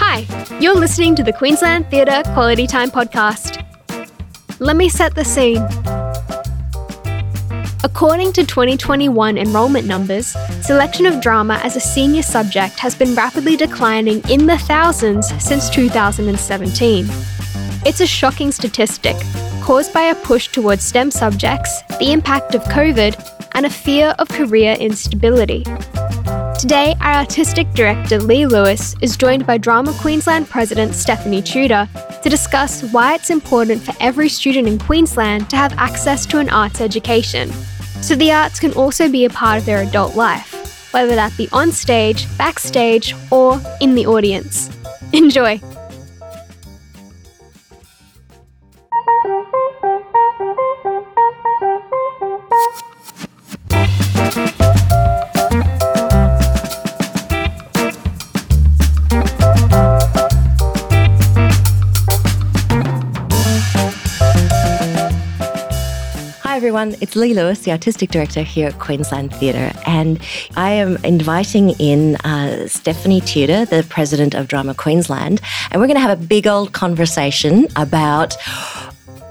Hi, you're listening to the Queensland Theatre Quality Time podcast. Let me set the scene. According to 2021 enrolment numbers, selection of drama as a senior subject has been rapidly declining in the thousands since 2017. It's a shocking statistic, caused by a push towards STEM subjects, the impact of COVID, and a fear of career instability. Today, our artistic director Lee Lewis is joined by Drama Queensland President Stephanie Tudor to discuss why it's important for every student in Queensland to have access to an arts education, so the arts can also be a part of their adult life, whether that be on stage, backstage, or in the audience. Enjoy! Everyone. It's Lee Lewis, the Artistic Director here at Queensland Theatre, and I am inviting in uh, Stephanie Tudor, the President of Drama Queensland, and we're going to have a big old conversation about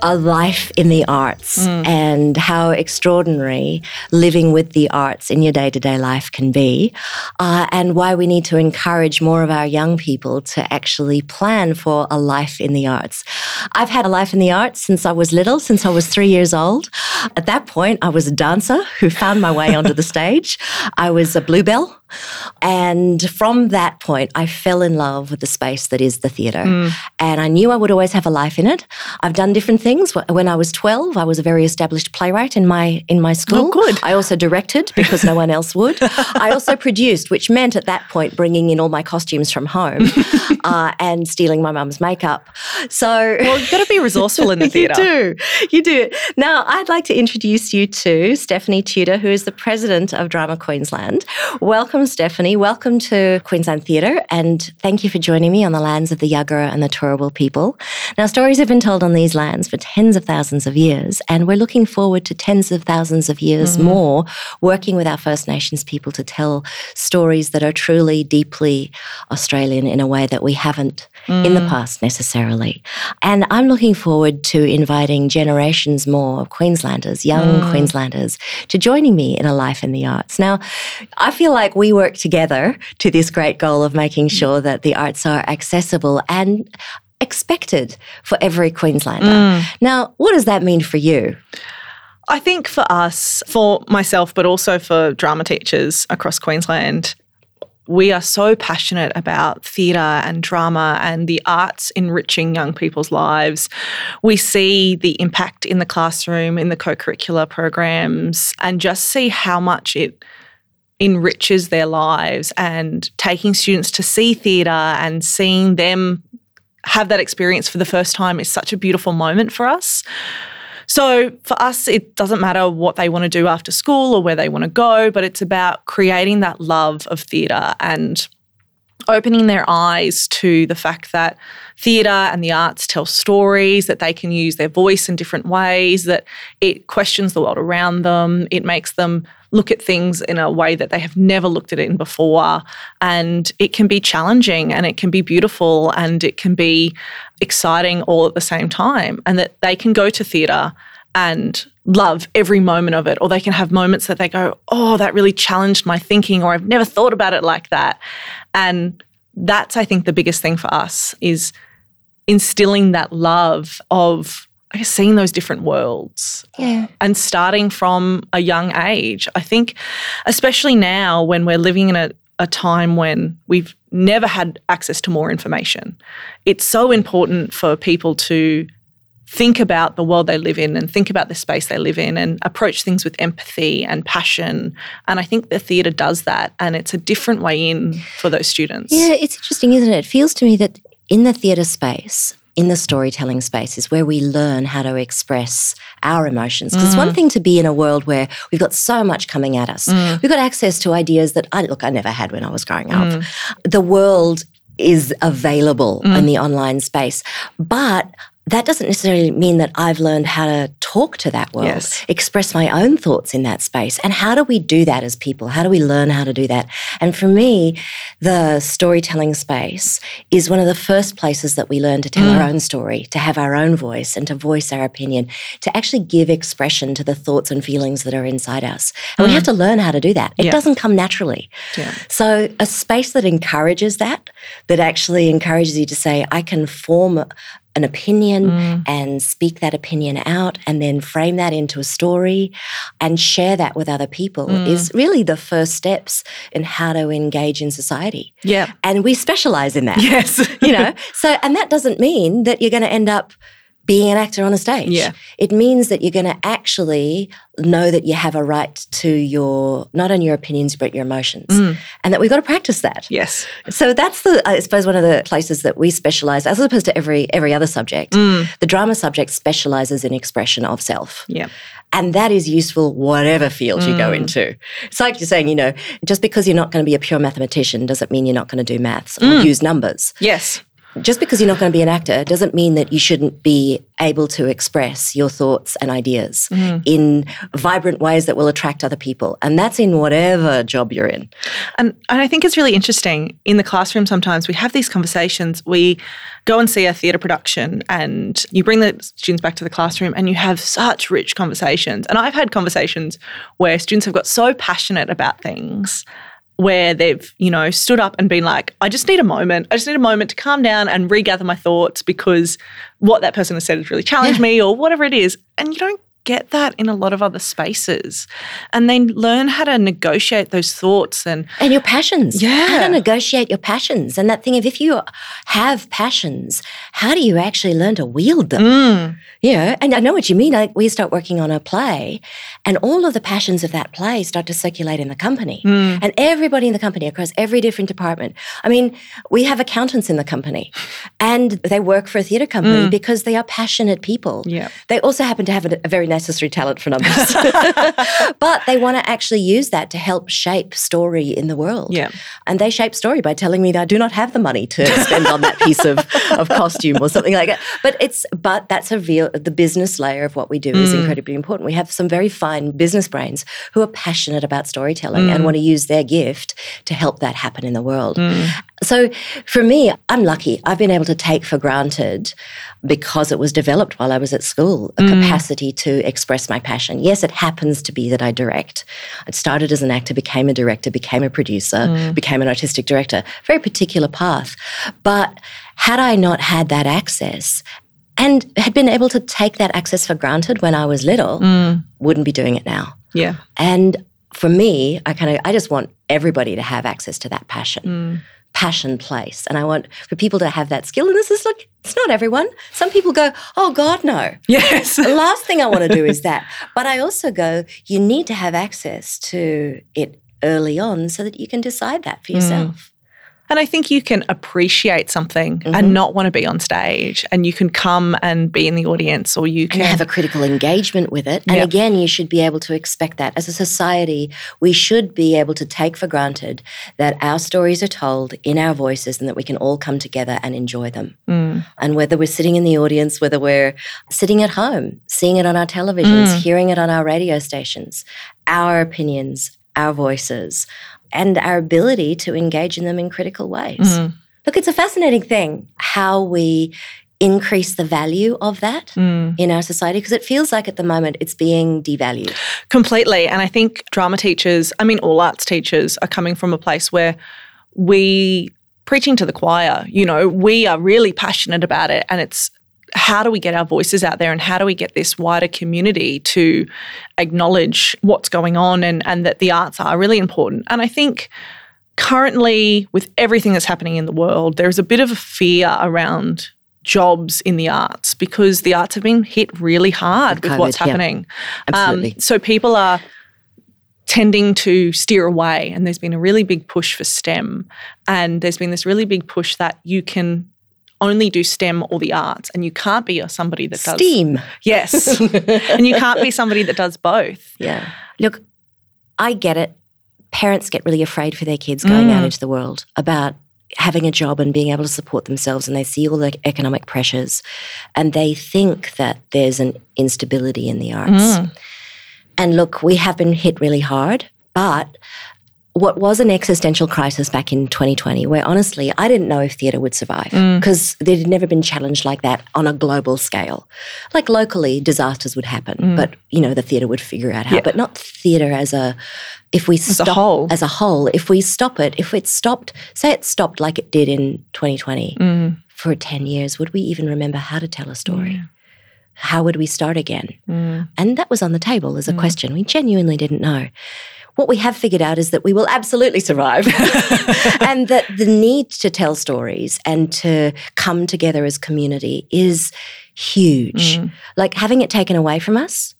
a life in the arts mm. and how extraordinary living with the arts in your day to day life can be, uh, and why we need to encourage more of our young people to actually plan for a life in the arts. I've had a life in the arts since I was little, since I was three years old. At that point, I was a dancer who found my way onto the stage. I was a bluebell and from that point, I fell in love with the space that is the theatre. Mm. And I knew I would always have a life in it. I've done different things. When I was 12, I was a very established playwright in my in my school. Oh, good. I also directed because no one else would. I also produced, which meant at that point bringing in all my costumes from home uh, and stealing my mum's makeup. So, well, you've got to be resourceful in the theatre. you do. You do. Now, I'd like to introduce you to Stephanie Tudor, who is the president of Drama Queensland. Welcome Welcome, Stephanie. Welcome to Queensland Theatre, and thank you for joining me on the lands of the Yagara and the Turrbal people. Now, stories have been told on these lands for tens of thousands of years, and we're looking forward to tens of thousands of years mm. more working with our First Nations people to tell stories that are truly deeply Australian in a way that we haven't mm. in the mm. past necessarily. And I'm looking forward to inviting generations more of Queenslanders, young mm. Queenslanders, to joining me in a life in the arts. Now, I feel like we work together to this great goal of making mm. sure that the arts are accessible and expected for every Queenslander. Mm. Now, what does that mean for you? I think for us, for myself, but also for drama teachers across Queensland, we are so passionate about theatre and drama and the arts enriching young people's lives. We see the impact in the classroom, in the co curricular programs, and just see how much it enriches their lives and taking students to see theatre and seeing them have that experience for the first time is such a beautiful moment for us. So for us, it doesn't matter what they want to do after school or where they want to go, but it's about creating that love of theatre and opening their eyes to the fact that theatre and the arts tell stories, that they can use their voice in different ways, that it questions the world around them, it makes them look at things in a way that they have never looked at it in before. And it can be challenging and it can be beautiful and it can be exciting all at the same time. And that they can go to theatre and love every moment of it, or they can have moments that they go, Oh, that really challenged my thinking, or I've never thought about it like that. And that's, I think, the biggest thing for us is instilling that love of I guess seeing those different worlds. Yeah. And starting from a young age. I think, especially now when we're living in a, a time when we've never had access to more information, it's so important for people to think about the world they live in and think about the space they live in and approach things with empathy and passion. And I think the theatre does that. And it's a different way in for those students. Yeah, it's interesting, isn't it? It feels to me that in the theatre space, in the storytelling space is where we learn how to express our emotions. Because mm. it's one mm. thing to be in a world where we've got so much coming at us. Mm. We've got access to ideas that I look I never had when I was growing up. Mm. The world is available mm. in the online space. But that doesn't necessarily mean that I've learned how to talk to that world, Yes. express my own thoughts in that space. And how do we do that as people? How do we learn how to do that? And for me, the storytelling space is one of the first places that we learn to tell our mm. own story, to have our own voice and to voice our opinion, to actually give expression to the thoughts and feelings that are inside us. And we have mm. to learn how to do that. It Yeah. doesn't come naturally. Yeah. So, a space that encourages that, that actually encourages you to say, I can form an opinion mm. and speak that opinion out and then frame that into a story and share that with other people mm. is really the first steps in how to engage in society. Yeah. And we specialize in that. Yes. you know, so, and that doesn't mean that you're going to end up being an actor on a stage. Yeah. It means that you're going to actually know that you have a right to your, not only your opinions, but your emotions. Mm. And that we've got to practice that. Yes. So that's the, I suppose, one of the places that we specialize, as opposed to every every other subject. Mm. The drama subject specializes in expression of self. Yeah. And that is useful whatever field you go mm. into. It's like you're saying, you know, just because you're not going to be a pure mathematician doesn't mean you're not going to do maths or use numbers. Yes. Just because you're not going to be an actor doesn't mean that you shouldn't be able to express your thoughts and ideas mm-hmm. in vibrant ways that will attract other people. And that's in whatever job you're in. And, and I think it's really interesting in the classroom sometimes we have these conversations. We go and see a theatre production and you bring the students back to the classroom and you have such rich conversations. And I've had conversations where students have got so passionate about things where they've, you know, stood up and been like, I just need a moment. I just need a moment to calm down and regather my thoughts because what that person has said has really challenged me or whatever it is. And you don't get that in a lot of other spaces. And then learn how to negotiate those thoughts and And your passions. yeah How to negotiate your passions. And that thing of if you have passions, how do you actually learn to wield them? Mm. You know, and I know what you mean. Like we start working on a play, and all of the passions of that play start to circulate in the company. Mm. And everybody in the company across every different department. I mean, we have accountants in the company, and they work for a theatre company because they are passionate people. Mm. Yeah. They also happen to have a, a very necessary talent for numbers. but they want to actually use that to help shape story in the world. Yeah. And they shape story by telling me that I do not have the money to spend on that piece of, of costume or something like that. But it's but that's a real the business layer of what we do is mm. incredibly important. We have some very fine business brains who are passionate about storytelling and mm. want to use their gift to help that happen in the world. Mm. So for me, I'm lucky. I've been able to take for granted because it was developed while I was at school, a mm. capacity to express my passion. Yes, it happens to be that I direct. I started as an actor, became a director, became a producer, mm. became an artistic director, very particular path. But had I not had that access and had been able to take that access for granted when I was little, mm. wouldn't be doing it now. Yeah. And for me, I kind of I just want everybody to have access to that passion. Passion place. And I want for people to have that skill. And this is like, it's not everyone. Some people go, oh God, no. Yes. The last thing I want to do is that. But I also go, you need to have access to it early on so that you can decide that for mm. yourself. And I think you can appreciate something Mm-hmm. and not want to be on stage, and you can come and be in the audience, or you and can have a critical engagement with it. And Yep. again, you should be able to expect that. As a society, we should be able to take for granted that our stories are told in our voices and that we can all come together and enjoy them. Mm. And whether we're sitting in the audience, whether we're sitting at home, seeing it on our televisions, Mm. hearing it on our radio stations, our opinions, our voices, and our ability to engage in them in critical ways. Mm. Look, it's a fascinating thing how we increase the value of that Mm. in our society because it feels like at the moment it's being devalued. completely. And I think drama teachers, I mean, all arts teachers, are coming from a place where we preaching to the choir. You know, we are really passionate about it, and it's how do we get our voices out there and how do we get this wider community to acknowledge what's going on and, and that the arts are really important. And I think currently, with everything that's happening in the world, there's a bit of a fear around jobs in the arts because the arts have been hit really hard With with what's COVID, yeah. happening. Absolutely. Um, so people are tending to steer away, and there's been a really big push for STEM, and there's been this really big push that you can only do STEM or the arts, and you can't be somebody that does Steam. yes, and you can't be somebody that does both. Yeah. Look, I get it. Parents get really afraid for their kids going out Mm. into the world about having a job and being able to support themselves and they see all the economic pressures and they think that there's an instability in the arts. Mm. And look, we have been hit really hard, but what was an existential crisis back in 2020, where honestly, I didn't know if theatre would survive because there had never been challenged like that on a global scale. Like locally, disasters would happen, but you know, the theatre would figure out how, Yeah. but not theatre as a, if we a stop whole. as a whole, if we stop it, if it stopped, say it stopped like it did in 2020 Mm. for 10 years, would we even remember how to tell a story? How would we start again? Mm. And that was on the table as a question. We genuinely didn't know. What we have figured out is that we will absolutely survive and that the need to tell stories and to come together as community is huge. Mm. Like having it taken away from us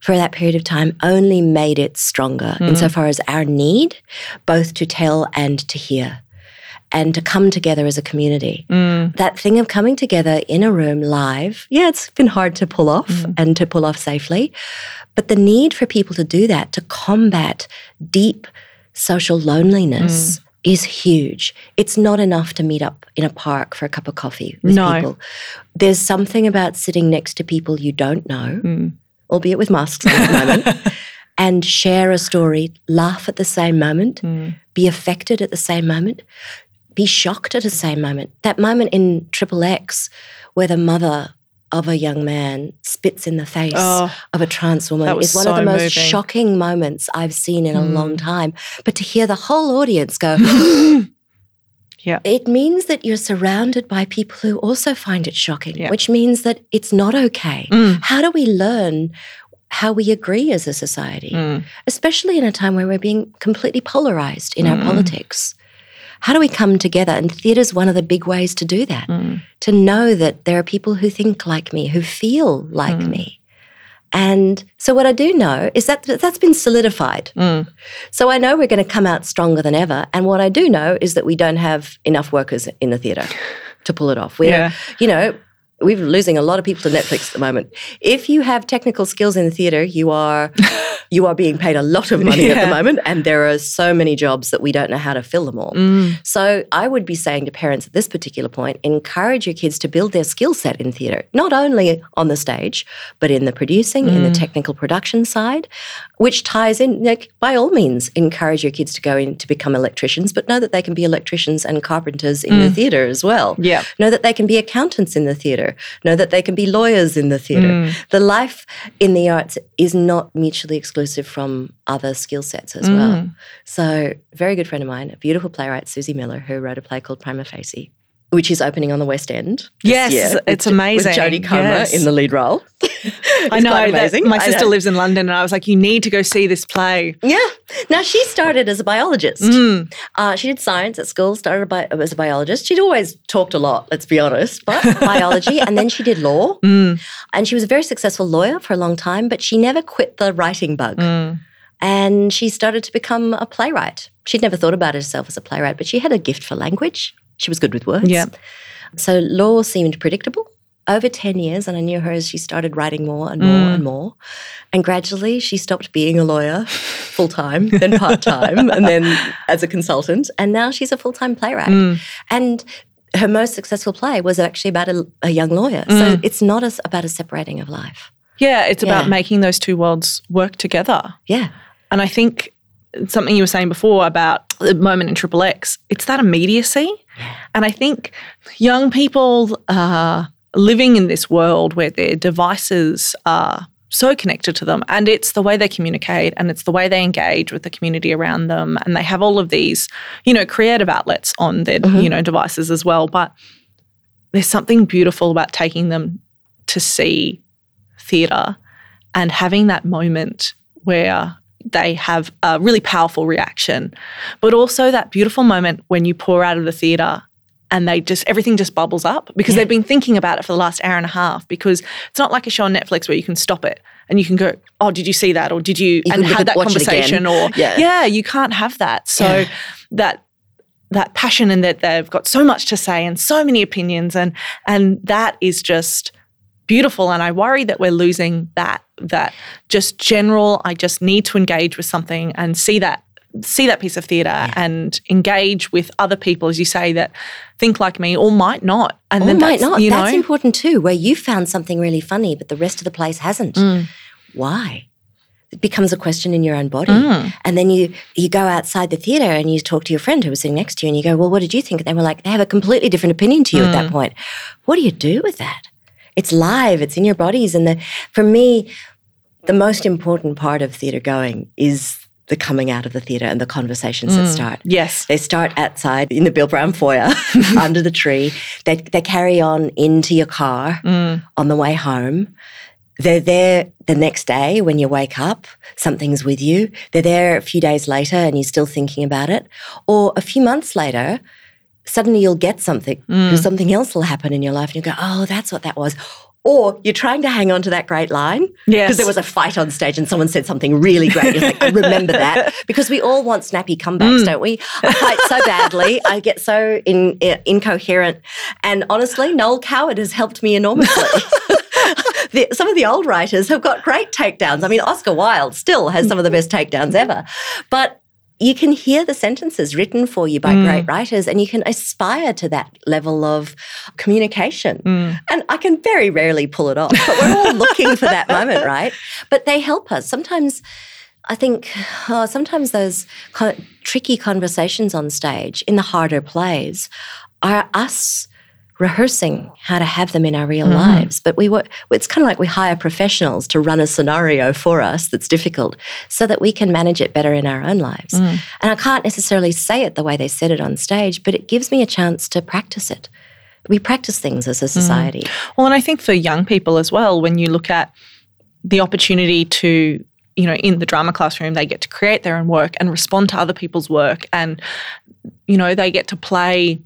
for that period of time only made it stronger Mm. insofar as our need both to tell and to hear and to come together as a community Mm. that thing of coming together in a room live, yeah, it's been hard to pull off Mm. and to pull off safely. But the need for people to do that, to combat deep social loneliness, Mm. is huge. It's not enough to meet up in a park for a cup of coffee with No. people. There's something about sitting next to people you don't know, Mm. albeit with masks at the moment, and share a story, laugh at the same moment, Mm. be affected at the same moment, be shocked at the same moment. That moment in Triple X where the mother of a young man spits in the face Oh, of a trans woman is one so of the most moving. shocking moments I've seen in a Mm. long time. But to hear the whole audience go, Yeah. it means that you're surrounded by people who also find it shocking, Yeah. which means that it's not okay. Mm. How do we learn how we agree as a society? Mm. especially in a time where we're being completely polarized in our Mm. politics. How do we come together? And theatre is one of the big ways to do that. Mm. To know that there are people who think like me, who feel like Mm. me. And so what I do know is that that's been solidified. Mm. So I know we're going to come out stronger than ever. And what I do know is that we don't have enough workers in the theatre to pull it off. We're, Yeah. you know, we're losing a lot of people to Netflix at the moment. If you have technical skills in the theatre, you are you are being paid a lot of money at the moment, and there are so many jobs that we don't know how to fill them all. Mm. So I would be saying to parents at this particular point, encourage your kids to build their skill set in theatre, not only on the stage, but in the producing, in the Mm. technical production side, which ties in, like, by all means, encourage your kids to go in to become electricians, but know that they can be electricians and carpenters in the theatre as well. Yeah. Know that they can be accountants in the theatre. Know that they can be lawyers in the theatre. Mm. The life in the arts is not mutually exclusive from other skill sets as well. Mm. So, very good friend of mine, a beautiful playwright, Suzie Miller, who wrote a play called Prima Facie, which is opening on the West End. Yes, year it's with, amazing. With Jodie Comer Yes. in the lead role. I know quite that my sister lives in London, and I was like, "You need to go see this play." Yeah. Now she started as a biologist. Mm. Uh, she did science at school, started bi- as a biologist. She'd always talked a lot, let's be honest, but biology. And then she did law. Mm. And she was a very successful lawyer for a long time, but she never quit the writing bug. Mm. And she started to become a playwright. She'd never thought about herself as a playwright, but she had a gift for language. She was good with words. Yeah. So law seemed predictable. Over 10 years, and I knew her as she started writing more and more Mm. and more. And gradually she stopped being a lawyer full time, then part time, and then as a consultant. And now she's a full time playwright. Mm. And her most successful play was actually about a, a young lawyer. So Mm. it's not as, about a separating of life. Yeah, it's about making those two worlds work together. Yeah. And I think something you were saying before about the moment in Triple X, it's that immediacy. And I think young people are living in this world where their devices are so connected to them and it's the way they communicate and it's the way they engage with the community around them and they have all of these you know creative outlets on their Mhm. you know devices as well but there's something beautiful about taking them to see theatre and having that moment where they have a really powerful reaction, but also that beautiful moment when you pour out of the theatre and they just everything just bubbles up because Yeah. they've been thinking about it for the last hour and a half because it's not like a show on Netflix where you can stop it and you can go, oh, did you see that or did you, You and have that watch it again. conversation or Yeah. yeah, you can't have that. So Yeah. that that passion and that they've got so much to say and so many opinions and and that is just beautiful and I worry that we're losing that that just general I just need to engage with something and see that see that piece of theatre and engage with other people, as you say, that think like me or might not. And or then might that's, not. You That's important too, where you found something really funny, but the rest of the place hasn't. Mm. Why? It becomes a question in your own body. Mm. And then you you go outside the theatre and you talk to your friend who was sitting next to you and you go, Well, what did you think? And they were like, they have a completely different opinion to you at Mm. that point. What do you do with that? It's live, it's in your bodies. And the for me, the most important part of theatre going is the coming out of the theatre and the conversations that start. yes. They start outside in the Bille Brown foyer under the tree. They, they carry on into your car Mm. on the way home. They're there the next day when you wake up, something's with you. They're there a few days later and you're still thinking about it. Or a few months later, suddenly you'll get something Mm. something else will happen in your life and you go, oh, that's what that was. Or you're trying to hang on to that great line Yes. because there was a fight on stage and someone said something really great. You're like, I remember that because we all want snappy comebacks, mm. don't we? I fight so badly. I get so in, i- incoherent. And honestly, Noel Coward has helped me enormously. the, some of the old writers have got great takedowns. I mean, Oscar Wilde still has some of the best takedowns ever. But you can hear the sentences written for you by great mm. writers and you can aspire to that level of communication. Mm. And I can very rarely pull it off, but we're all looking for that moment, right? But they help us. Sometimes I think oh, sometimes those co- tricky conversations on stage in the harder plays are us rehearsing how to have them in our real mm-hmm. lives. But we were, it's kind of like we hire professionals to run a scenario for us that's difficult so that we can manage it better in our own lives. Mm. And I can't necessarily say it the way they said it on stage, but it gives me a chance to practice it. We practice things as a mm. society. Well, and I think for young people as well, when you look at the opportunity to, you know, in the drama classroom, they get to create their own work and respond to other people's work. And, you know, they get to play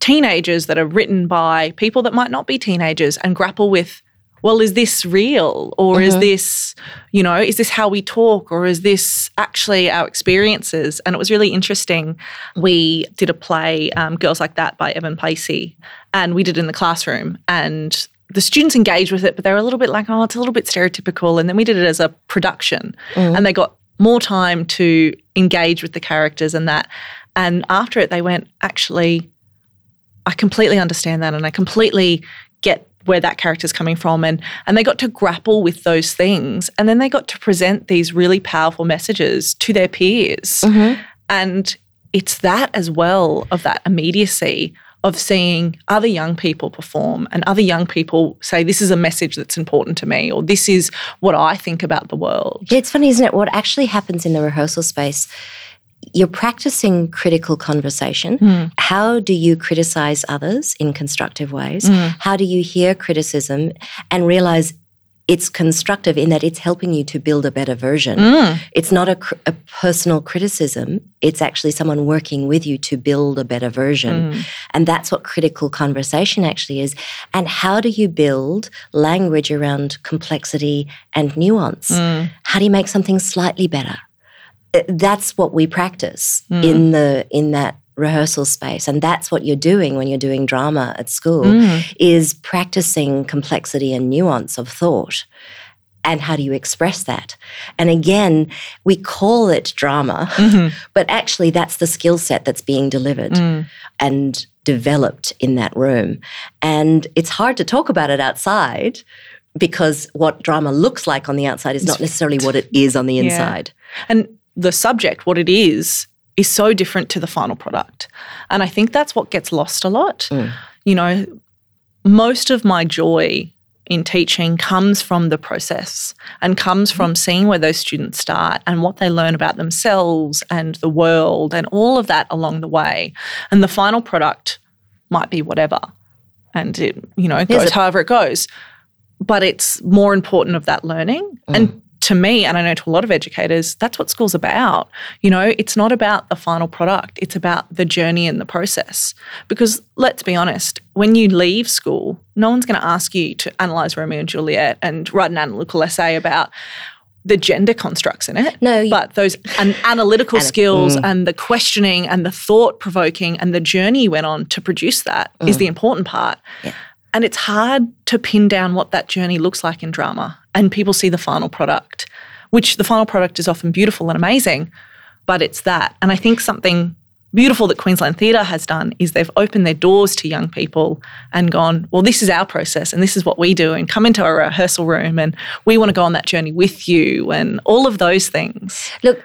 teenagers that are written by people that might not be teenagers and grapple with, well, is this real? Or is this, you know, is this how we talk? Or is this actually our experiences? And it was really interesting. We did a play, um, Girls Like That by Evan Placey, and we did it in the classroom. And the students engaged with it, but they were a little bit like, oh, it's a little bit stereotypical. And then we did it as a production, and they got more time to engage with the characters and that. And after it, they went, actually, I completely understand that and I completely get where that character's coming from and and they got to grapple with those things and then they got to present these really powerful messages to their peers. Mm-hmm. And it's that as well of that immediacy of seeing other young people perform and other young people say this is a message that's important to me or this is what I think about the world. Yeah, it's funny, isn't it? What actually happens in the rehearsal space, you're practicing critical conversation. Hmm. How do you criticize others in constructive ways? Hmm. How do you hear criticism and realize it's constructive in that it's helping you to build a better version? Hmm. It's not a, cr- a personal criticism, it's actually someone working with you to build a better version. And that's what critical conversation actually is. And how do you build language around complexity and nuance? How do you make something slightly better? That's what we practice hmm. in the in that rehearsal space. And that's what you're doing when you're doing drama at school hmm. is practicing complexity and nuance of thought. And how do you express that? And again we call it drama mm-hmm. but actually that's the skill set that's being delivered hmm. and developed in that room. And it's hard to talk about it outside because what drama looks like on the outside is not necessarily what it is on the Yeah. inside. And the subject, what it is, is so different to the final product. And I think that's what gets lost a lot. Mm. You know, most of my joy in teaching comes from the process and comes mm-hmm. from seeing where those students start and what they learn about themselves and the world and all of that along the way. And the final product might be whatever. And it, you know, Here's goes a- however it goes. But it's more important of that learning. And mm. To me, and I know to a lot of educators, that's what school's about. You know, it's not about the final product, it's about the journey and the process. Because let's be honest, when you leave school, no one's going to ask you to analyze Romeo and Juliet and write an analytical essay about the gender constructs in it. No, you- but those an analytical Ana- skills mm. and the questioning and the thought provoking and the journey you went on to produce that is mm. the important part. And it's hard to pin down what that journey looks like in drama. And people see the final product, which the final product is often beautiful and amazing. but it's that. And I think something beautiful that Queensland Theatre has done is they've opened their doors to young people and gone, well, this is our process and this is what we do, and come into a rehearsal room and we want to go on that journey with you, and all of those things. Look,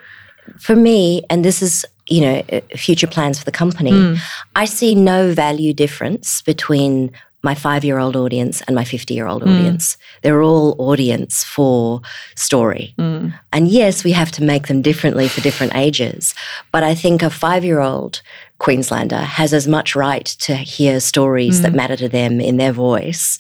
for me, and this is you know future plans for the company, mm. I see no value difference between my five year old audience and my 50 year old mm. audience. They're all audience for story. Mm. And yes, we have to make them differently for different ages. But I think a five year old Queenslander has as much right to hear stories mm. that matter to them in their voice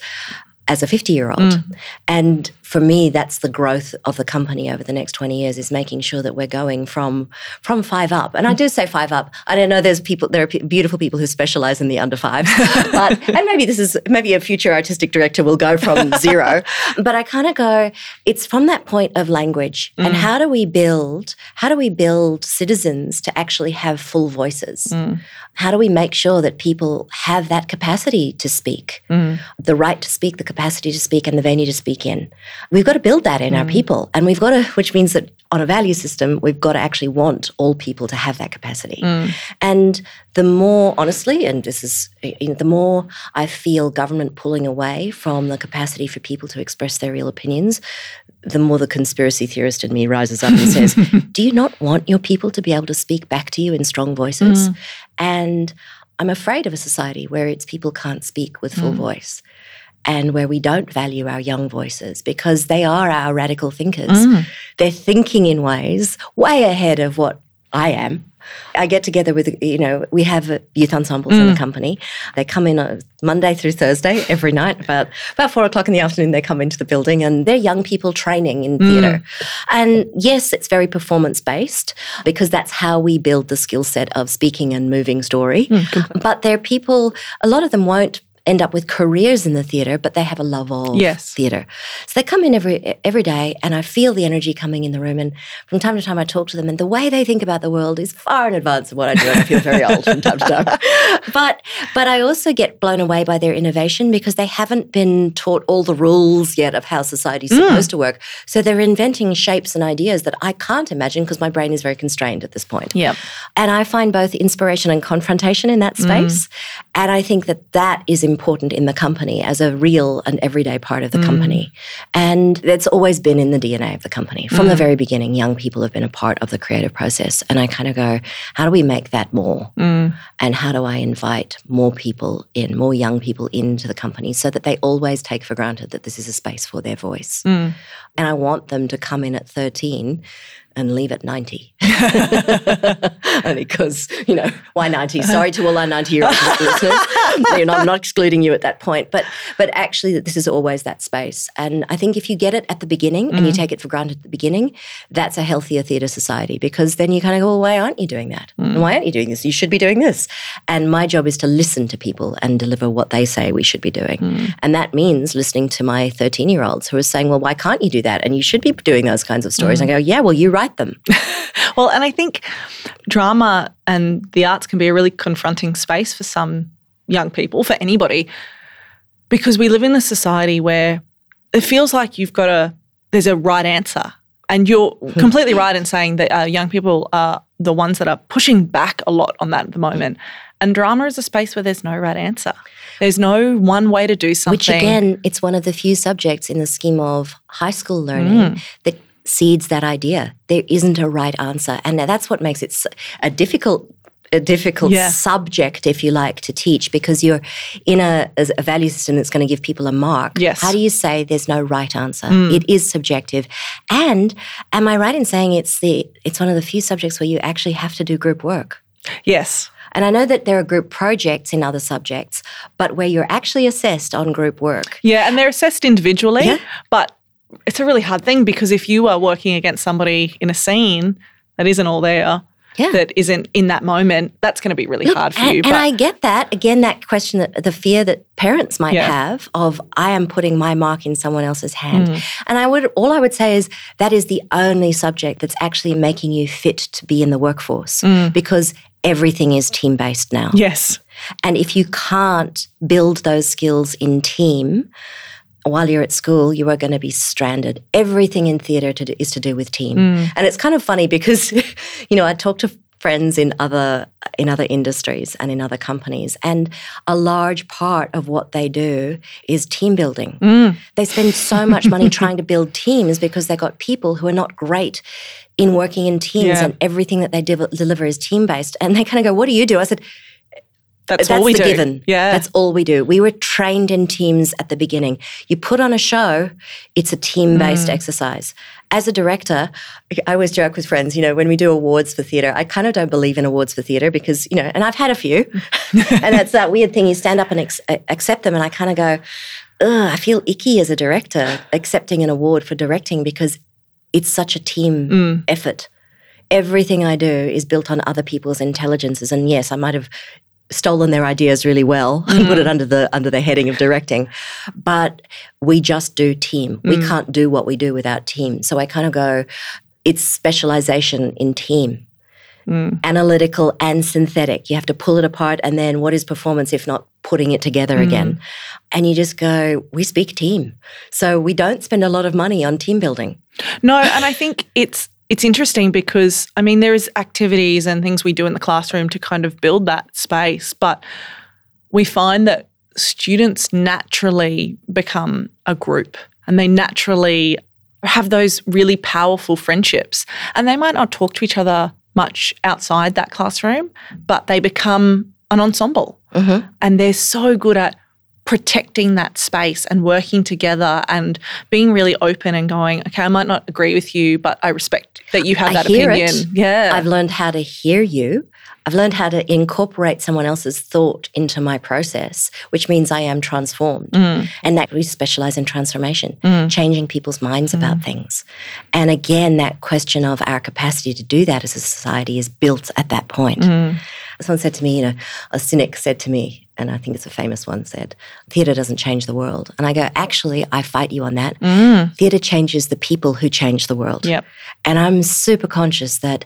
as a 50 year old. Mm. And for me, that's the growth of the company over the next 20 years is making sure that we're going from from five up. And I do say five up. I don't know there's people, there are beautiful people who specialize in the under five, but, and maybe this is, maybe a future artistic director will go from zero. but I kind of go, it's from that point of language. Mm. And how do we build, how do we build citizens to actually have full voices? Mm. How do we make sure that people have that capacity to speak, mm. the right to speak, the capacity to speak, and the venue to speak in? We've got to build that in mm. our people. And we've got to, which means that on a value system, we've got to actually want all people to have that capacity. Mm. And the more, honestly, and this is, you know, the more I feel government pulling away from the capacity for people to express their real opinions, the more the conspiracy theorist in me rises up and says, Do you not want your people to be able to speak back to you in strong voices? Mm. And I'm afraid of a society where its people can't speak with full mm. voice and where we don't value our young voices because they are our radical thinkers. Mm. They're thinking in ways way ahead of what I am. I get together with, you know, we have youth ensembles mm. in the mm. company. They come in on Monday through Thursday every night. About about four o'clock in the afternoon, they come into the building, and they're young people training in theatre. Mm. And yes, it's very performance based because that's how we build the skill set of speaking and moving story. Mm, but they're people. A lot of them won't end up with careers in the theatre, but they have a love of yes. theatre. So they come in every every day, and I feel the energy coming in the room. And from time to time, I talk to them, and the way they think about the world is far in advance of what I do. And I feel very old from time to time. But but I also get blown away by their innovation because they haven't been taught all the rules yet of how society's mm. supposed to work. So they're inventing shapes and ideas that I can't imagine because my brain is very constrained at this point. Yeah. And I find both inspiration and confrontation in that mm. space. Mm. And I think that that is important important in the company as a real and everyday part of the mm. company. And it's always been in the DNA of the company. From mm. the very beginning, young people have been a part of the creative process. And I kind of go, how do we make that more? Mm. And how do I invite more people in, more young people into the company so that they always take for granted that this is a space for their voice? Mm. And I want them to come in at 13 and leave at 90. Only because, you know, why 90? Sorry to all our 90 year old listeners. You know, I'm not excluding you at that point. But but actually this is always that space. And I think if you get it at the beginning mm. and you mm. take it for granted at the beginning, that's a healthier theatre society because then you kind of go, well, why aren't you doing that? Mm. And why aren't you doing this? You should be doing this. And my job is to listen to people and deliver what they say we should be doing. Mm. And that means listening to my 13 year olds who are saying, well, why can't you do that? And you should be doing those kinds of stories. And I go, yeah, well, you write write them. well, and I think drama and the arts can be a really confronting space for some young people, for anybody, because we live in a society where it feels like you've got a there's a right answer. And you're hmm. completely right in saying that uh, young people are the ones that are pushing back a lot on that at the moment. And drama is a space where there's no right answer. There's no one way to do something. Which again, it's one of the few subjects in the scheme of high school learning mm. that seeds that idea. There isn't a right answer. And that's what makes it a difficult a difficult yeah. subject, if you like, to teach because you're in a, a value system that's going to give people a mark. Yes. How do you say there's no right answer? Mm. It is subjective. And am I right in saying it's the it's one of the few subjects where you actually have to do group work? Yes. And I know that there are group projects in other subjects, but where you're actually assessed on group work. Yeah, and they're assessed individually, yeah. but it's a really hard thing because if you are working against somebody in a scene that isn't all there, yeah. that isn't in that moment, that's going to be really Look, hard for and, you. And I get that. Again, that question, that the fear that parents might yeah. have of I am putting my mark in someone else's hand. Mm. And I would all I would say is that is the only subject that's actually making you fit to be in the workforce mm. because everything is team based now. Yes. And if you can't build those skills in team, while you're at school, you are going to be stranded. Everything in theatre to do, is to do with team, mm. and it's kind of funny because, you know, I talk to friends in other in other industries and in other companies and a large part of what they do is team building. Mm. They spend so much money trying to build teams because they've got people who are not great in working in teams Yeah. and everything that they de- deliver is team based and they kind of go what do you do? I said That's, that's all we the do. given. Yeah. That's all we do. We were trained in teams at the beginning. You put on a show, it's a team Mm. based exercise. As a director, I always joke with friends, you know, when we do awards for theatre, I kind of don't believe in awards for theatre because, you know, and I've had a few. and it's that weird thing you stand up and ex- accept them. And I kind of go, Ugh, I feel icky as a director accepting an award for directing because it's such a team Mm. effort. Everything I do is built on other people's intelligences. And yes, I might have stolen their ideas really well and put it mm. under the under the heading of directing. But we just do team. We mm. can't do what we do without team. So I kind of go, it's specialization in team. Mm. Analytical and synthetic. You have to pull it apart and then what is performance if not putting it together again? And you just go, we speak team. So we don't spend a lot of money on team building. No, and I think it's it's interesting because I mean there is activities and things we do in the classroom to kind of build that space, but we find that students naturally become a group and they naturally have those really powerful friendships and they might not talk to each other much outside that classroom, but they become an ensemble. Mm-hmm. And they're so good at protecting that space and working together and being really open and going, okay, I might not agree with you, but I respect that you have I that hear opinion. it. Yeah. I've learned how to hear you. I've learned how to incorporate someone else's thought into my process, which means I am transformed. Mm. And that we specialize in transformation, changing people's minds about things. And again, that question of our capacity to do that as a society is built at that point. Mm. Someone said to me, you know, a cynic said to me, and I think it's a famous one, said, theatre doesn't change the world. And I go, actually, I fight you on that. Mm. Theatre changes the people who change the world. Yep. And I'm super conscious that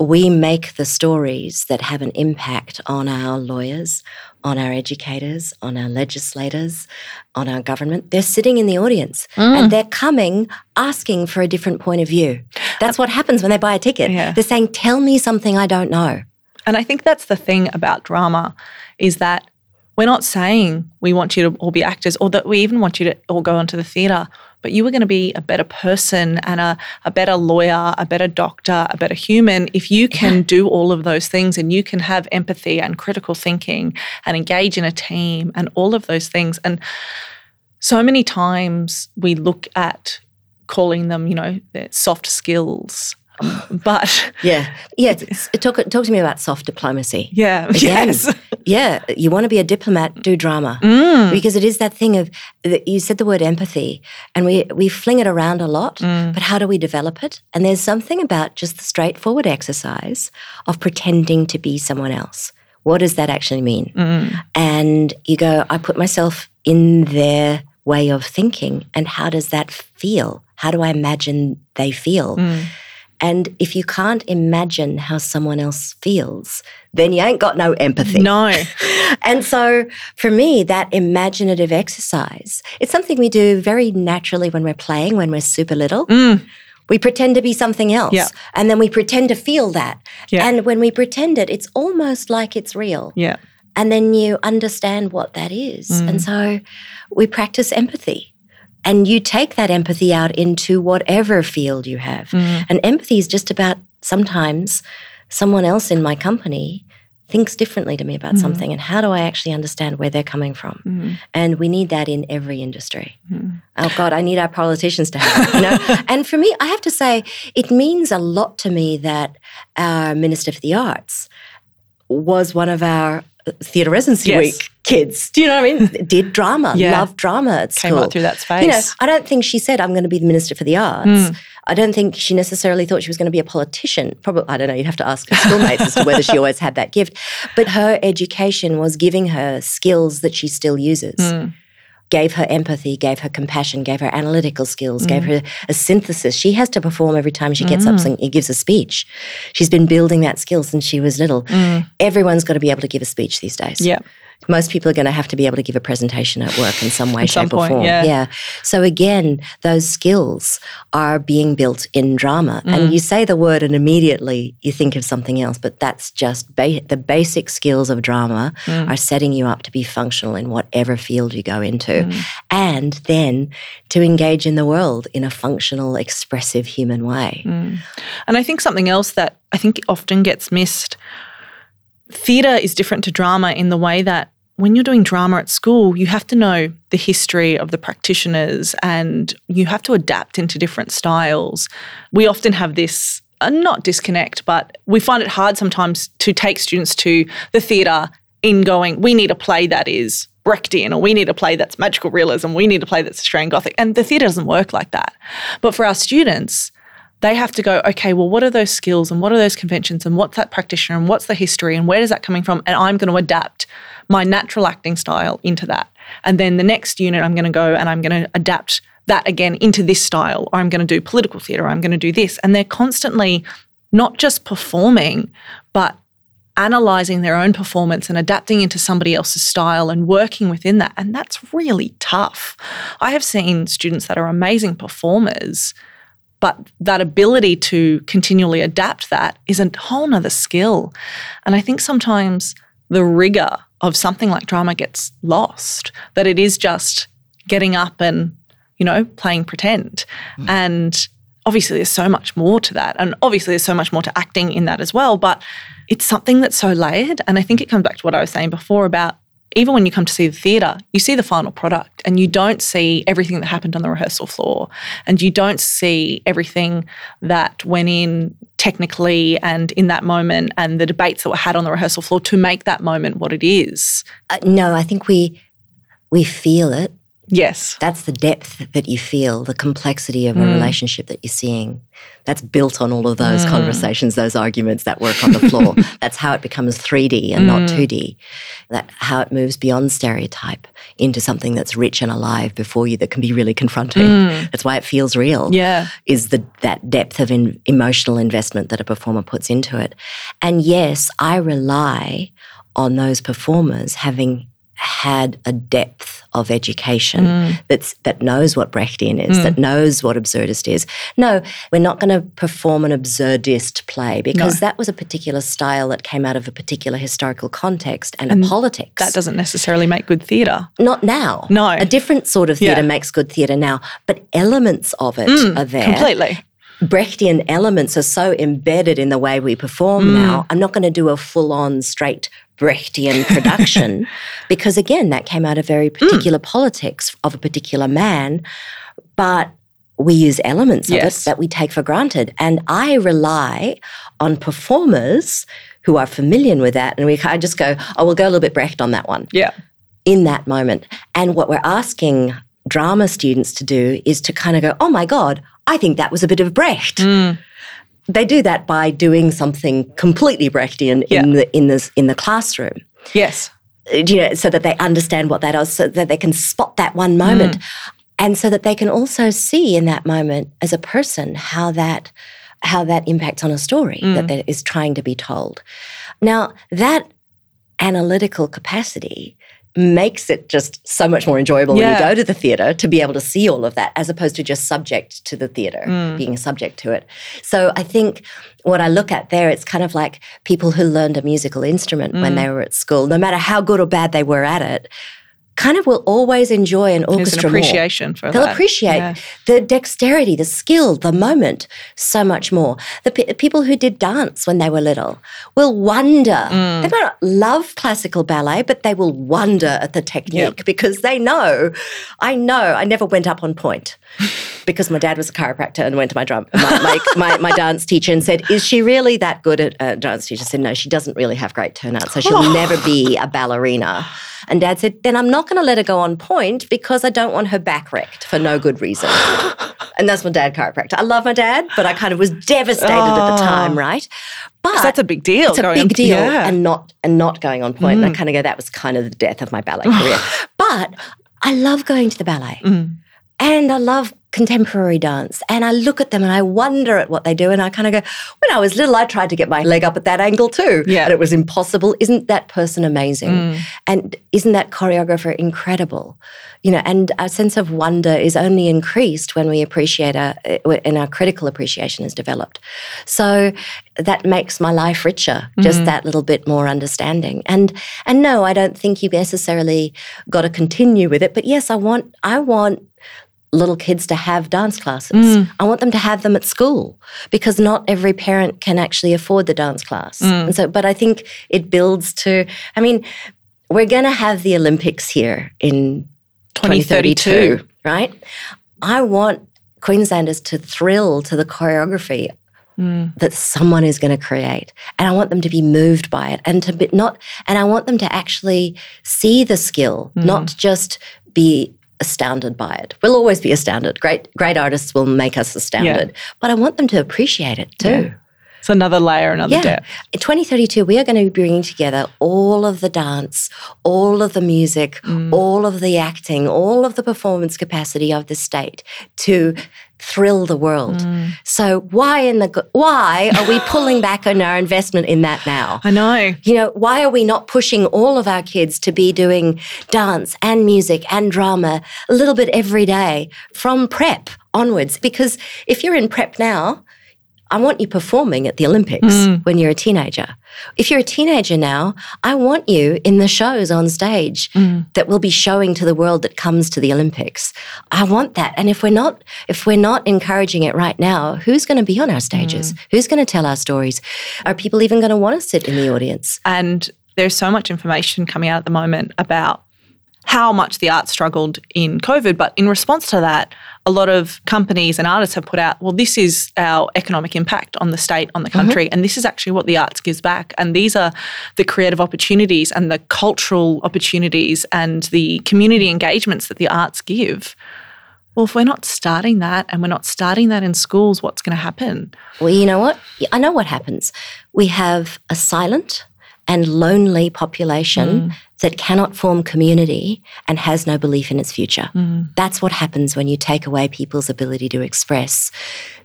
we make the stories that have an impact on our lawyers, on our educators, on our legislators, on our government. They're sitting in the audience mm. and they're coming asking for a different point of view. That's what happens when they buy a ticket. Yeah. They're saying, Tell me something I don't know. And I think that's the thing about drama is that we're not saying we want you to all be actors or that we even want you to all go onto the theatre, but you are going to be a better person and a, a better lawyer, a better doctor, a better human if you can do all of those things and you can have empathy and critical thinking and engage in a team and all of those things. And so many times we look at calling them, you know, soft skills. But Yeah. Yeah. Talk, talk to me about soft diplomacy. yeah, Again, yes. Yeah, you want to be a diplomat, do drama. Mm. Because it is that thing of you said the word empathy and we we fling it around a lot, Mm. but how do we develop it? And there's something about just the straightforward exercise of pretending to be someone else. What does that actually mean? Mm. And you go, I put myself in their way of thinking and how does that feel? How do I imagine they feel? Mm. And if you can't imagine how someone else feels, then you ain't got no empathy. No. And so for me, that imaginative exercise, it's something we do very naturally when we're playing, when we're super little. We pretend to be something else. Mm. Yeah. And then we pretend to feel that. Yeah. And when we pretend it, it's almost like it's real. Yeah. And then you understand what that is. Mm. And so we practice empathy. And you take that empathy out into whatever field you have. Mm. And empathy is just about sometimes someone else in my company thinks differently to me about Mm. something and how do I actually understand where they're coming from? And we need that in every industry. Mm. Oh God, I need our politicians to have it. You know? and for me, I have to say, it means a lot to me that our Minister for the Arts was one of our theatre residency Yes. week kids. Do you know what I mean? Did drama, Yeah. loved drama at Came school. up through that space. You know. I don't think she said, I'm going to be the Minister for the Arts. Mm. I don't think she necessarily thought she was going to be a politician. Probably, I don't know, you'd have to ask her schoolmates as to whether she always had that gift. But her education was giving her skills that she still uses. Mm. Gave her empathy, gave her compassion, gave her analytical skills, gave Mm. her a synthesis. She has to perform every time she gets up and gives a speech. She's been building that skill since she was little. Everyone's got to be able to give a speech these days. Mm. Yeah. Most people are going to have to be able to give a presentation at work in some way, At some shape, point, or form. yeah. So again, those skills are being built in drama. Mm. And you say the word and immediately you think of something else, but that's just ba- the basic skills of drama Mm. are setting you up to be functional in whatever field you go into. Mm. And then to engage in the world in a functional, expressive human way. Mm. And I think something else that I think often gets missed theatre is different to drama in the way that when you're doing drama at school, you have to know the history of the practitioners and you have to adapt into different styles. We often have this, uh, not disconnect, but we find it hard sometimes to take students to the theatre in going, we need a play that is Brechtian, or we need a play that's magical realism, we need a play that's Australian Gothic. And the theatre doesn't work like that. But for our students, they have to go, okay, well, what are those skills and what are those conventions and what's that practitioner and what's the history and where does that coming from? And I'm going to adapt my natural acting style into that. And then the next unit, I'm going to go and I'm going to adapt that again into this style, or I'm going to do political theatre, or I'm going to do this. And they're constantly not just performing, but analyzing their own performance and adapting into somebody else's style and working within that. And that's really tough. I have seen students that are amazing performers, but that ability to continually adapt that is a whole nother skill. And I think sometimes the rigor of something like drama gets lost, that it is just getting up and, you know, playing pretend. Hmm. And obviously there's so much more to that. And obviously there's so much more to acting in that as well. But it's something that's so layered. And I think it comes back to what I was saying before about even when you come to see the theatre, you see the final product and you don't see everything that happened on the rehearsal floor. And you don't see everything that went in technically and in that moment and the debates that were had on the rehearsal floor to make that moment what it is. Uh, no, I think we we feel it. Yes. That's the depth that you feel, the complexity of a Mm. relationship that you're seeing. That's built on all of those Mm. conversations, those arguments, that work on the floor. That's how it becomes 3D and not Mm. 2D. That how it moves beyond stereotype into something that's rich and alive before you that can be really confronting. Mm. That's why it feels real. Yeah. Is the that depth of in, emotional investment that a performer puts into it. And yes, I rely on those performers having had a depth of education Mm. that's that knows what Brechtian is, Mm. that knows what absurdist is. No, we're not going to perform an absurdist play because No. that was a particular style that came out of a particular historical context and, And a politics. That doesn't necessarily make good theatre. not now. No. A different sort of theatre Yeah. makes good theatre now, but elements of it Mm, are there. Completely. Brechtian elements are so embedded in the way we perform Mm. now. I'm not going to do a full on straight Brechtian production because, again, that came out of very Mm. particular politics of a particular man. But we use elements of it that we take for granted. And I rely on performers who are familiar with that. And we I just go, oh, we'll go a little bit Brecht on that one Yeah. in that moment. And what we're asking drama students to do is to kind of go, oh my God, I think that was a bit of Brecht. Mm. They do that by doing something completely Brechtian in the in this in the classroom. Yes. Uh, You know, so that they understand what that is, so that they can spot that one moment. And so that they can also see in that moment as a person how that how that impacts on a story Mm. that that is trying to be told. Now, that analytical capacity makes it just so much more enjoyable when you go to the theatre to be able to see all of that as opposed to just subject to the theatre, Mm. being subject to it. So I think what I look at there, it's kind of like people who learned a musical instrument when Mm. they were at school, no matter how good or bad they were at it, kind of will always enjoy an There's orchestra an more. appreciation for They'll that. appreciate Yeah. the dexterity, the skill, the moment so much more. The pe- people who did dance when they were little will wonder. Mm. They might not love classical ballet, but they will wonder at the technique because they know. I know. I never went up on pointe because my dad was a chiropractor and went to my drum, my, my, my, my dance teacher and said, "Is she really that good at uh, dance?" Teacher said, "No, she doesn't really have great turnout, so she'll never be a ballerina." And dad said, Then I'm not going to let her go on pointe because I don't want her back wrecked for no good reason. and that's my dad chiropractor. I love my dad, but I kind of was devastated at the time, right? But that's a big deal. it's a big on- deal Yeah. Mm. and not and not going on pointe. And I kind of go, that was kind of the death of my ballet career. But I love going to the ballet. Mm. And I love contemporary dance and I look at them and I wonder at what they do and I kind of go, when I was little, I tried to get my leg up at that angle too. Yeah. And it was impossible. Isn't that person amazing? Mm. And isn't that choreographer incredible? You know, and our sense of wonder is only increased when we appreciate our, and our critical appreciation is developed. So that makes my life richer, just Mhm. that little bit more understanding. And and no, I don't think you necessarily got to continue with it. But yes, I want I want little kids to have dance classes. Mm. I want them to have them at school because not every parent can actually afford the dance class. Mm. And so but I think it builds to I mean, we're going to have the Olympics here in 2032. 2032, right? I want Queenslanders to thrill to the choreography Mm. that someone is going to create and i want them to be moved by it and to be not and i want them to actually see the skill Mm. not just be astounded by it we'll always be astounded great great artists will make us astounded but i want them to appreciate it too Yeah. It's another layer, another Yeah. depth. in 2032, we are going to be bringing together all of the dance, all of the music, Mm. all of the acting, all of the performance capacity of the state to thrill the world. Mm. So why in the why are we pulling back on our investment in that now? I know. You know, why are we not pushing all of our kids to be doing dance and music and drama a little bit every day from prep onwards? Because if you're in prep now, I want you performing at the Olympics Mm. when you're a teenager. If you're a teenager now, I want you in the shows on stage Mm. that we'll be showing to the world that comes to the Olympics. I want that. And if we're not if we're not encouraging it right now, who's going to be on our stages? Who's going to tell our stories? Are people even going to want to sit in the audience? And there's so much information coming out at the moment about how much the arts struggled in COVID. But in response to that, a lot of companies and artists have put out, well, this is our economic impact on the state, on the uh-huh. country, and this is actually what the arts gives back. And these are the creative opportunities and the cultural opportunities and the community engagements that the arts give. Well, if we're not starting that and we're not starting that in schools, what's going to happen? Well, you know what? I know what happens. We have a silent and lonely population mm. that cannot form community and has no belief in its future. Mm. That's what happens when you take away people's ability to express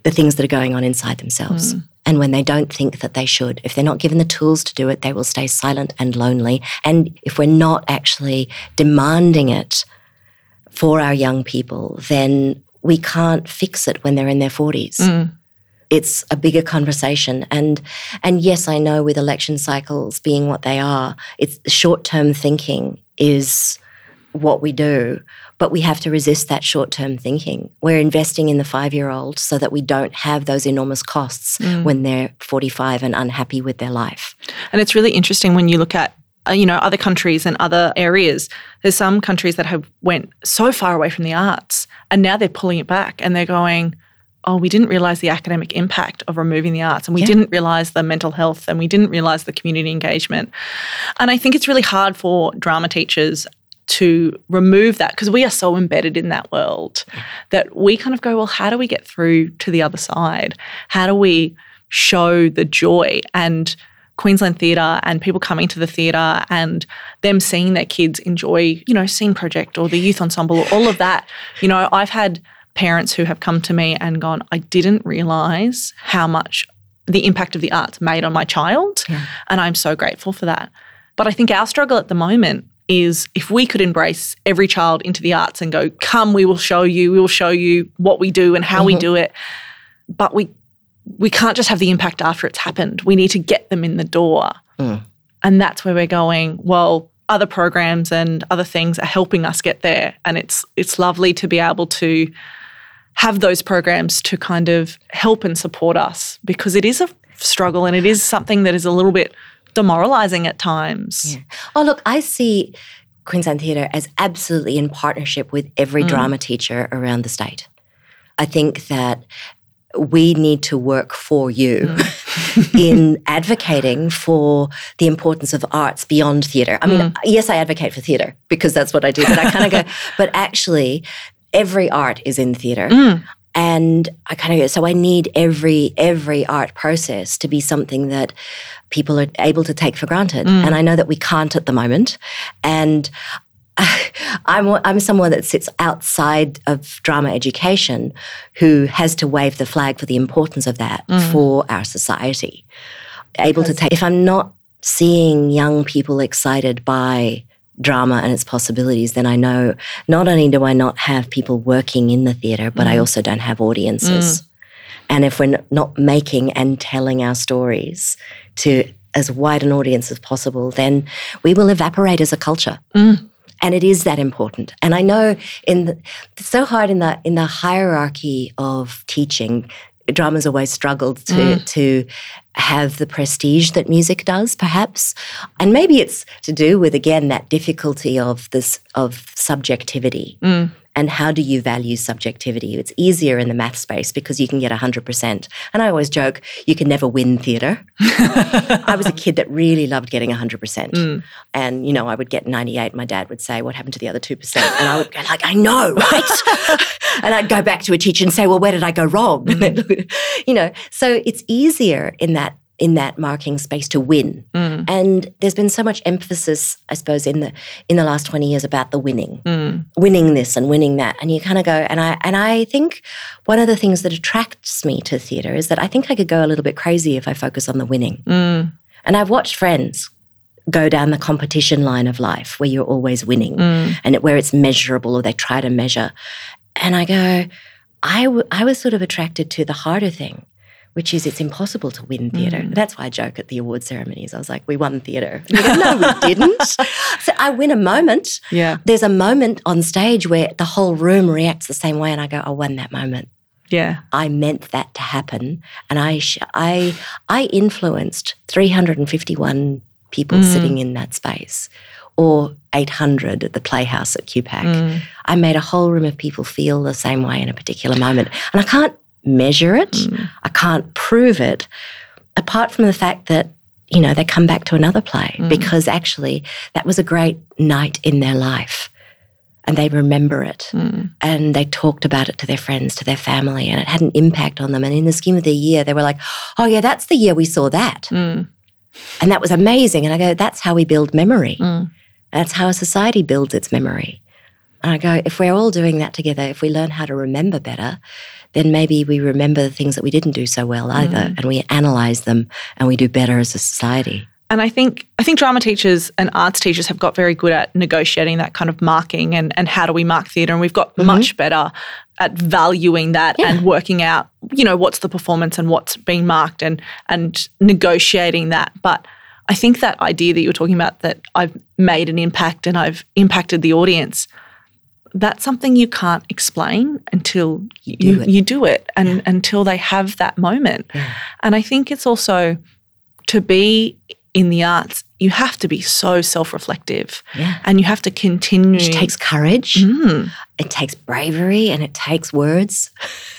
the things that are going on inside themselves. Mm. And when they don't think that they should, if they're not given the tools to do it, they will stay silent and lonely. And if we're not actually demanding it for our young people, then we can't fix it when they're in their 40s it's a bigger conversation. And and yes i know with election cycles being what they are it's short-term thinking is what we do but we have to resist that short-term thinking. We're investing in the 5-year-old so that we don't have those enormous costs when they're 45 and unhappy with their life. And it's really interesting when you look at uh, you know other countries and other areas. There's some countries that have went so far away from the arts, and now they're pulling it back, and they're going, "Oh, we didn't realize the academic impact of removing the arts, and we Yeah. didn't realize the mental health, and we didn't realize the community engagement." And I think it's really hard for drama teachers to remove that because we are so embedded in that world that we kind of go, well, how do we get through to the other side? How do we show the joy and Queensland Theatre and people coming to the theatre and them seeing their kids enjoy, you know, Scene Project or the youth ensemble or all of that. You know, I've had parents who have come to me and gone, I didn't realise how much the impact of the arts made on my child. And I'm so grateful for that. But I think our struggle at the moment is if we could embrace every child into the arts and go, come, we will show you, we will show you what we do and how we do it. But we we can't just have the impact after it's happened. We need to get them in the door. Mm. And that's where we're going, well, other programs and other things are helping us get there. And it's it's lovely to be able to have those programs to kind of help and support us because it is a struggle and it is something that is a little bit demoralizing at times. Yeah. Oh, look, I see Queensland Theatre as absolutely in partnership with every Mm. drama teacher around the state. I think that we need to work for you Mm. in advocating for the importance of arts beyond theatre. I mean, Mm. yes, I advocate for theatre because that's what I do, but I kind of go, but actually, every art is in theatre. Mm. And I kind of so I need every every art process to be something that people are able to take for granted. Mm. And I know that we can't at the moment. And I'm I'm someone that sits outside of drama education, who has to wave the flag for the importance of that mm. for our society. Able to take if I'm not seeing young people excited by drama and its possibilities, then I know not only do I not have people working in the theatre, but mm. I also don't have audiences. Mm. And if we're not making and telling our stories to as wide an audience as possible, then we will evaporate as a culture. Mm. And it is that important. And I know in the, it's so hard in the in the hierarchy of teaching drama's always struggled to mm. to have the prestige that music does perhaps. And maybe it's to do with again that difficulty of this of subjectivity. Mm and how do you value subjectivity? It's easier in the math space because you can get 100%. And I always joke, you can never win theatre. I was a kid that really loved getting 100%. Mm. And, you know, I would get 98. My dad would say, What happened to the other 2%? And I would go, like, I know, right? and I'd go back to a teacher and say, Well, where did I go wrong? Mm. you know, so it's easier in that in that marking space to win. Mm. And there's been so much emphasis, I suppose, in the in the last 20 years about the winning. Mm. Winning this and winning that. And you kind of go, and I and I think one of the things that attracts me to theatre is that I think I could go a little bit crazy if I focus on the winning. Mm. And I've watched friends go down the competition line of life where you're always winning mm. and where it's measurable or they try to measure. And I go, I, w- I was sort of attracted to the harder thing which is it's impossible to win theatre. Mm. That's why I joke at the award ceremonies. I was like, we won theatre. no, we didn't. so I win a moment. Yeah. There's a moment on stage where the whole room reacts the same way, and I go, I won that moment. Yeah. I meant that to happen. And I, sh- I, I influenced 351 people mm. sitting in that space or 800 at the Playhouse at QPAC. Mm. I made a whole room of people feel the same way in a particular moment. And I can't measure it. Mm. I can't prove it, apart from the fact that, you know, they come back to another play mm. because actually that was a great night in their life. And they remember it. Mm. And they talked about it to their friends, to their family, and it had an impact on them. And in the scheme of the year, they were like, oh, yeah, that's the year we saw that. Mm. And that was amazing. And I go, that's how we build memory. Mm. That's how a society builds its memory. And I go, if we're all doing that together, if we learn how to remember better, then maybe we remember the things that we didn't do so well either mm. and we analyze them and we do better as a society. And I think I think drama teachers and arts teachers have got very good at negotiating that kind of marking and, and how do we mark theatre. And we've got mm-hmm. much better at valuing that yeah. and working out, you know, what's the performance and what's being marked and and negotiating that. But I think that idea that you were talking about that I've made an impact and I've impacted the audience, that's something you can't explain until you do it, you do it and yeah. until they have that moment. Yeah. And I think it's also to be in the arts, you have to be so self-reflective yeah. and you have to continue. It takes courage. Mm. It takes bravery and it takes words.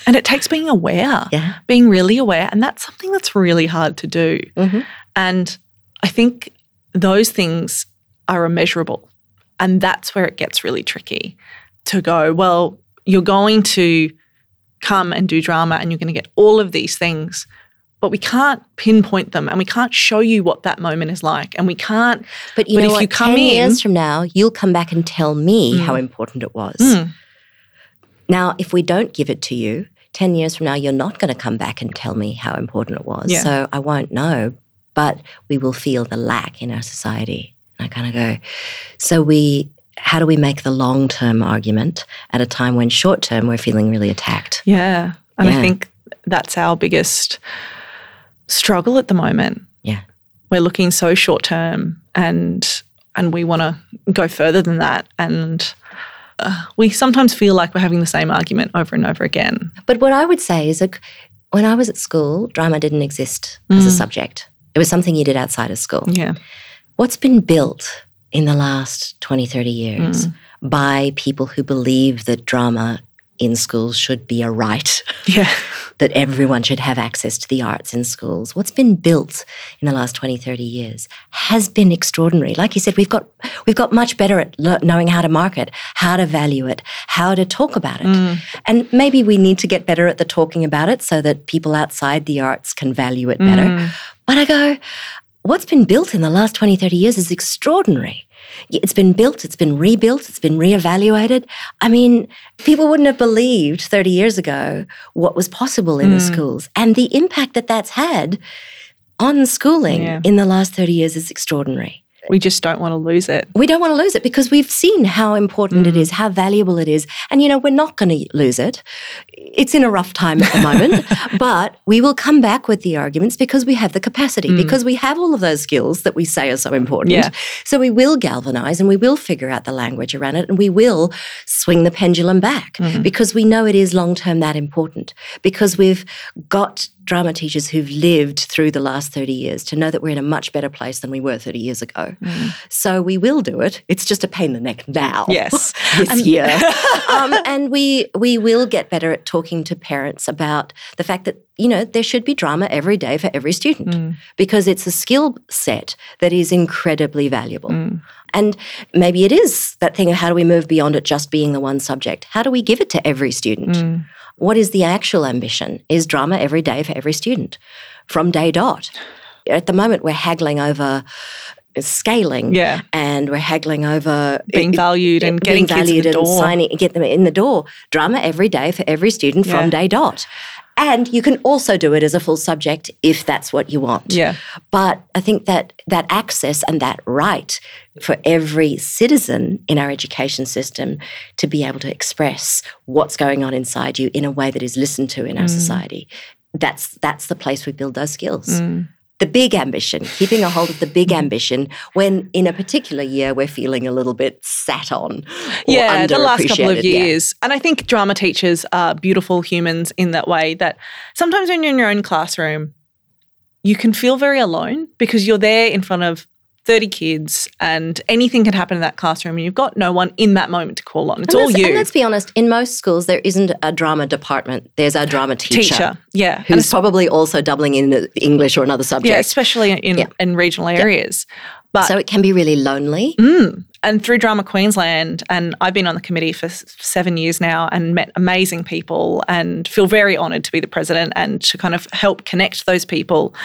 And it takes being aware, yeah. being really aware. And that's something that's really hard to do. Mm-hmm. And I think those things are immeasurable. And that's where it gets really tricky to go, well, you're going to come and do drama and you're going to get all of these things, but we can't pinpoint them and we can't show you what that moment is like. And we can't. But you but know, if what, you come 10 in, years from now, you'll come back and tell me mm. how important it was. Mm. Now, if we don't give it to you, 10 years from now, you're not going to come back and tell me how important it was. Yeah. So I won't know, but we will feel the lack in our society. And I kind of go, so we how do we make the long term argument at a time when short term we're feeling really attacked? Yeah. And yeah. I think that's our biggest struggle at the moment. Yeah. We're looking so short term and and we want to go further than that and uh, we sometimes feel like we're having the same argument over and over again. But what I would say is that when I was at school, drama didn't exist mm. as a mm. subject. It was something you did outside of school. Yeah. What's been built in the last 20, 30 years mm. by people who believe that drama in schools should be a right. Yeah. that everyone should have access to the arts in schools. What's been built in the last 20, 30 years has been extraordinary. Like you said, we've got we've got much better at knowing how to market, how to value it, how to talk about it. Mm. And maybe we need to get better at the talking about it so that people outside the arts can value it better. Mm. But I go, what's been built in the last 20, 30 years is extraordinary. It's been built, it's been rebuilt, it's been reevaluated. I mean, people wouldn't have believed 30 years ago what was possible in mm. the schools. And the impact that that's had on schooling yeah. in the last 30 years is extraordinary we just don't want to lose it. We don't want to lose it because we've seen how important mm. it is, how valuable it is. And, you know, we're not going to lose it. It's in a rough time at the moment, but we will come back with the arguments because we have the capacity, mm. because we have all of those skills that we say are so important. Yeah. So we will galvanize and we will figure out the language around it and we will swing the pendulum back mm. because we know it is long term that important, because we've got drama teachers who've lived through the last 30 years to know that we're in a much better place than we were 30 years ago. Mm. So we will do it. It's just a pain in the neck now. Yes. this year. um, and we we will get better at talking to parents about the fact that you know there should be drama every day for every student mm. because it's a skill set that is incredibly valuable. Mm. And maybe it is that thing of how do we move beyond it just being the one subject? How do we give it to every student? Mm. What is the actual ambition? Is drama every day for every student from day dot? At the moment, we're haggling over scaling yeah. and we're haggling over being valued and getting valued and signing get them in the door drama every day for every student yeah. from day dot and you can also do it as a full subject if that's what you want. Yeah. But I think that that access and that right for every citizen in our education system to be able to express what's going on inside you in a way that is listened to in our mm. society. That's that's the place we build those skills. Mm the big ambition, keeping a hold of the big ambition when in a particular year we're feeling a little bit sat on. yeah, the last couple of years. Yeah. And I think drama teachers are beautiful humans in that way that sometimes when you're in your own classroom, you can feel very alone because you're there in front of 30 kids and anything can happen in that classroom and you've got no one in that moment to call on. It's all you. And let's be honest, in most schools there isn't a drama department. There's a drama teacher. Teacher, yeah. Who's probably also doubling in English or another subject. Yeah, especially in, yeah. in regional areas. Yeah. But, so it can be really lonely. Mm, and through Drama Queensland, and I've been on the committee for seven years now and met amazing people and feel very honoured to be the president and to kind of help connect those people.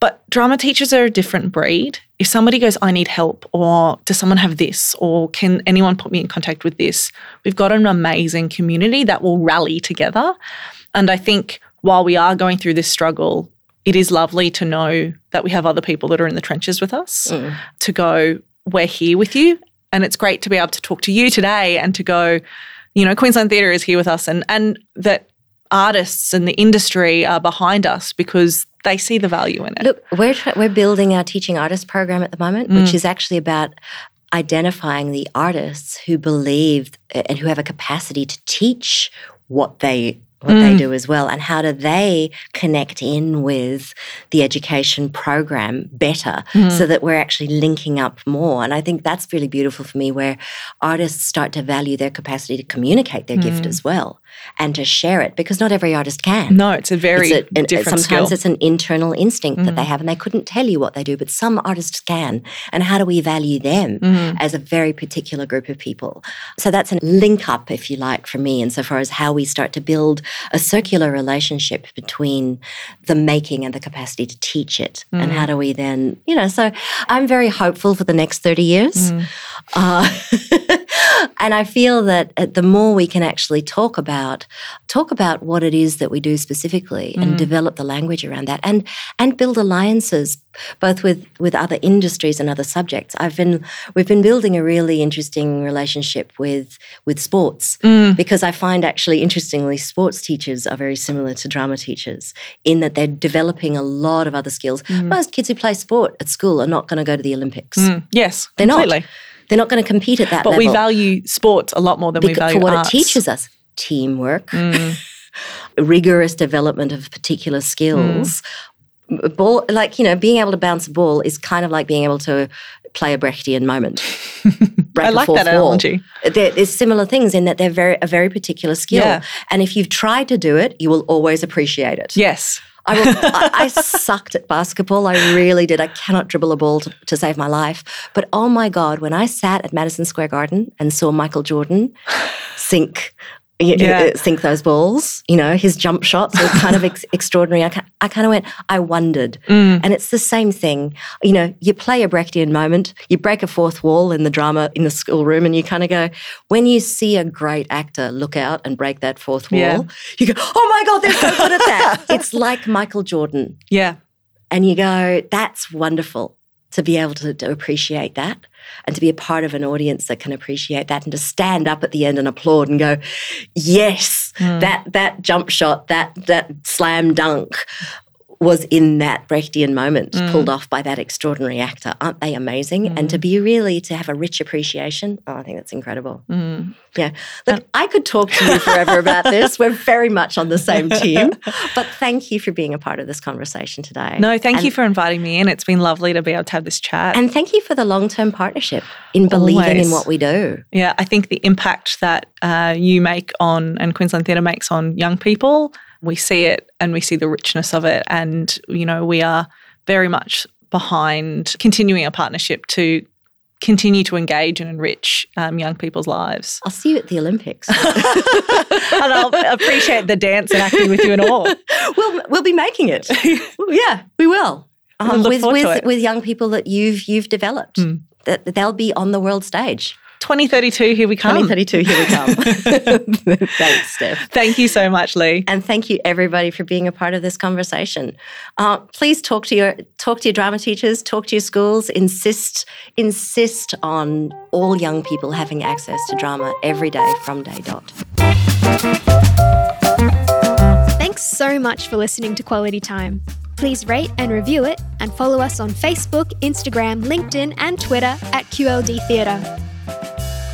But drama teachers are a different breed. If somebody goes, I need help, or does someone have this, or can anyone put me in contact with this? We've got an amazing community that will rally together. And I think while we are going through this struggle, it is lovely to know that we have other people that are in the trenches with us mm. to go, we're here with you. And it's great to be able to talk to you today and to go, you know, Queensland Theatre is here with us and and that artists and the industry are behind us because they see the value in it. Look, we're we're building our teaching artist program at the moment, mm. which is actually about identifying the artists who believe and who have a capacity to teach what they what mm. they do as well and how do they connect in with the education program better mm. so that we're actually linking up more and i think that's really beautiful for me where artists start to value their capacity to communicate their mm. gift as well and to share it because not every artist can no it's a very it's a, different sometimes skill. it's an internal instinct that they mm. have and they couldn't tell you what they do but some artists can and how do we value them mm. as a very particular group of people so that's a link up if you like for me insofar as how we start to build a circular relationship between the making and the capacity to teach it. Mm. And how do we then, you know, so I'm very hopeful for the next 30 years. Mm. Uh, and I feel that uh, the more we can actually talk about talk about what it is that we do specifically mm. and develop the language around that and and build alliances both with with other industries and other subjects. I've been we've been building a really interesting relationship with with sports mm. because I find actually interestingly sports teachers are very similar to drama teachers in that they're developing a lot of other skills. Mm. Most kids who play sport at school are not going to go to the Olympics. Mm. Yes, they're completely. not. They're not going to compete at that but level. we value sports a lot more than because, we value for what arts. it teaches us: teamwork. Mm. rigorous development of particular skills, mm ball like you know being able to bounce a ball is kind of like being able to play a Brechtian moment. I like that analogy. There, there's similar things in that they're very a very particular skill, yeah. and if you've tried to do it, you will always appreciate it. Yes. I, will, I, I, sucked at basketball. I really did. I cannot dribble a ball to, to, save my life. But oh my God, when I sat at Madison Square Garden and saw Michael Jordan sink yeah. sink those balls. You know, his jump shots were kind of ex- extraordinary. I, I kind of went, I wondered. Mm. And it's the same thing. You know, you play a Brechtian moment, you break a fourth wall in the drama in the schoolroom, and you kind of go, when you see a great actor look out and break that fourth wall, Yeah. you go, oh my God, they're so good at that. it's like Michael Jordan. Yeah. And you go, that's wonderful to be able to, to appreciate that and to be a part of an audience that can appreciate that and to stand up at the end and applaud and go, yes, hmm. that that jump shot, that that slam dunk was in that Brechtian moment mm. pulled off by that extraordinary actor. Aren't they amazing? And to mm. be really to have a rich appreciation, oh, I think that's incredible. Mm. Yeah. Look, uh, I could talk to you forever about this. We're very much on the same team. But thank you for being a part of this conversation today. No, thank And- you for inviting me in. It's been lovely to be able to have this chat. And thank you for the long term partnership in believing Always. in what we do. Yeah, I think the impact that uh, you make on and Queensland Theatre makes on young people, we see it and we see the richness of it. And, you know, we are very much behind continuing a partnership to continue to engage and enrich um, young people's lives. I'll see you at the Olympics. and I'll appreciate the dance and acting with you and all. we'll, we'll be making it. yeah, we will. Um, look with with, it. with young people that you've you've developed. That that they'll be on the world stage. 2032, here we come. 2032, here we come. Thanks, Steph. Thank you so much, Lee. And thank you everybody for being a part of this conversation. Uh, please talk to your talk to your drama teachers, talk to your schools. Insist insist on all young people having access to drama every day from day dot. Thanks so much for listening to Quality Time. Please rate and review it and follow us on Facebook, Instagram, LinkedIn, and Twitter at QLD Theatre.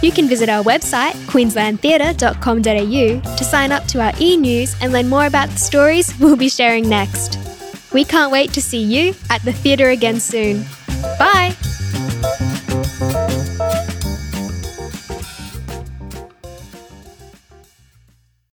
You can visit our website, queenslandtheatre.com.au, to sign up to our e news and learn more about the stories we'll be sharing next. We can't wait to see you at the theatre again soon. Bye!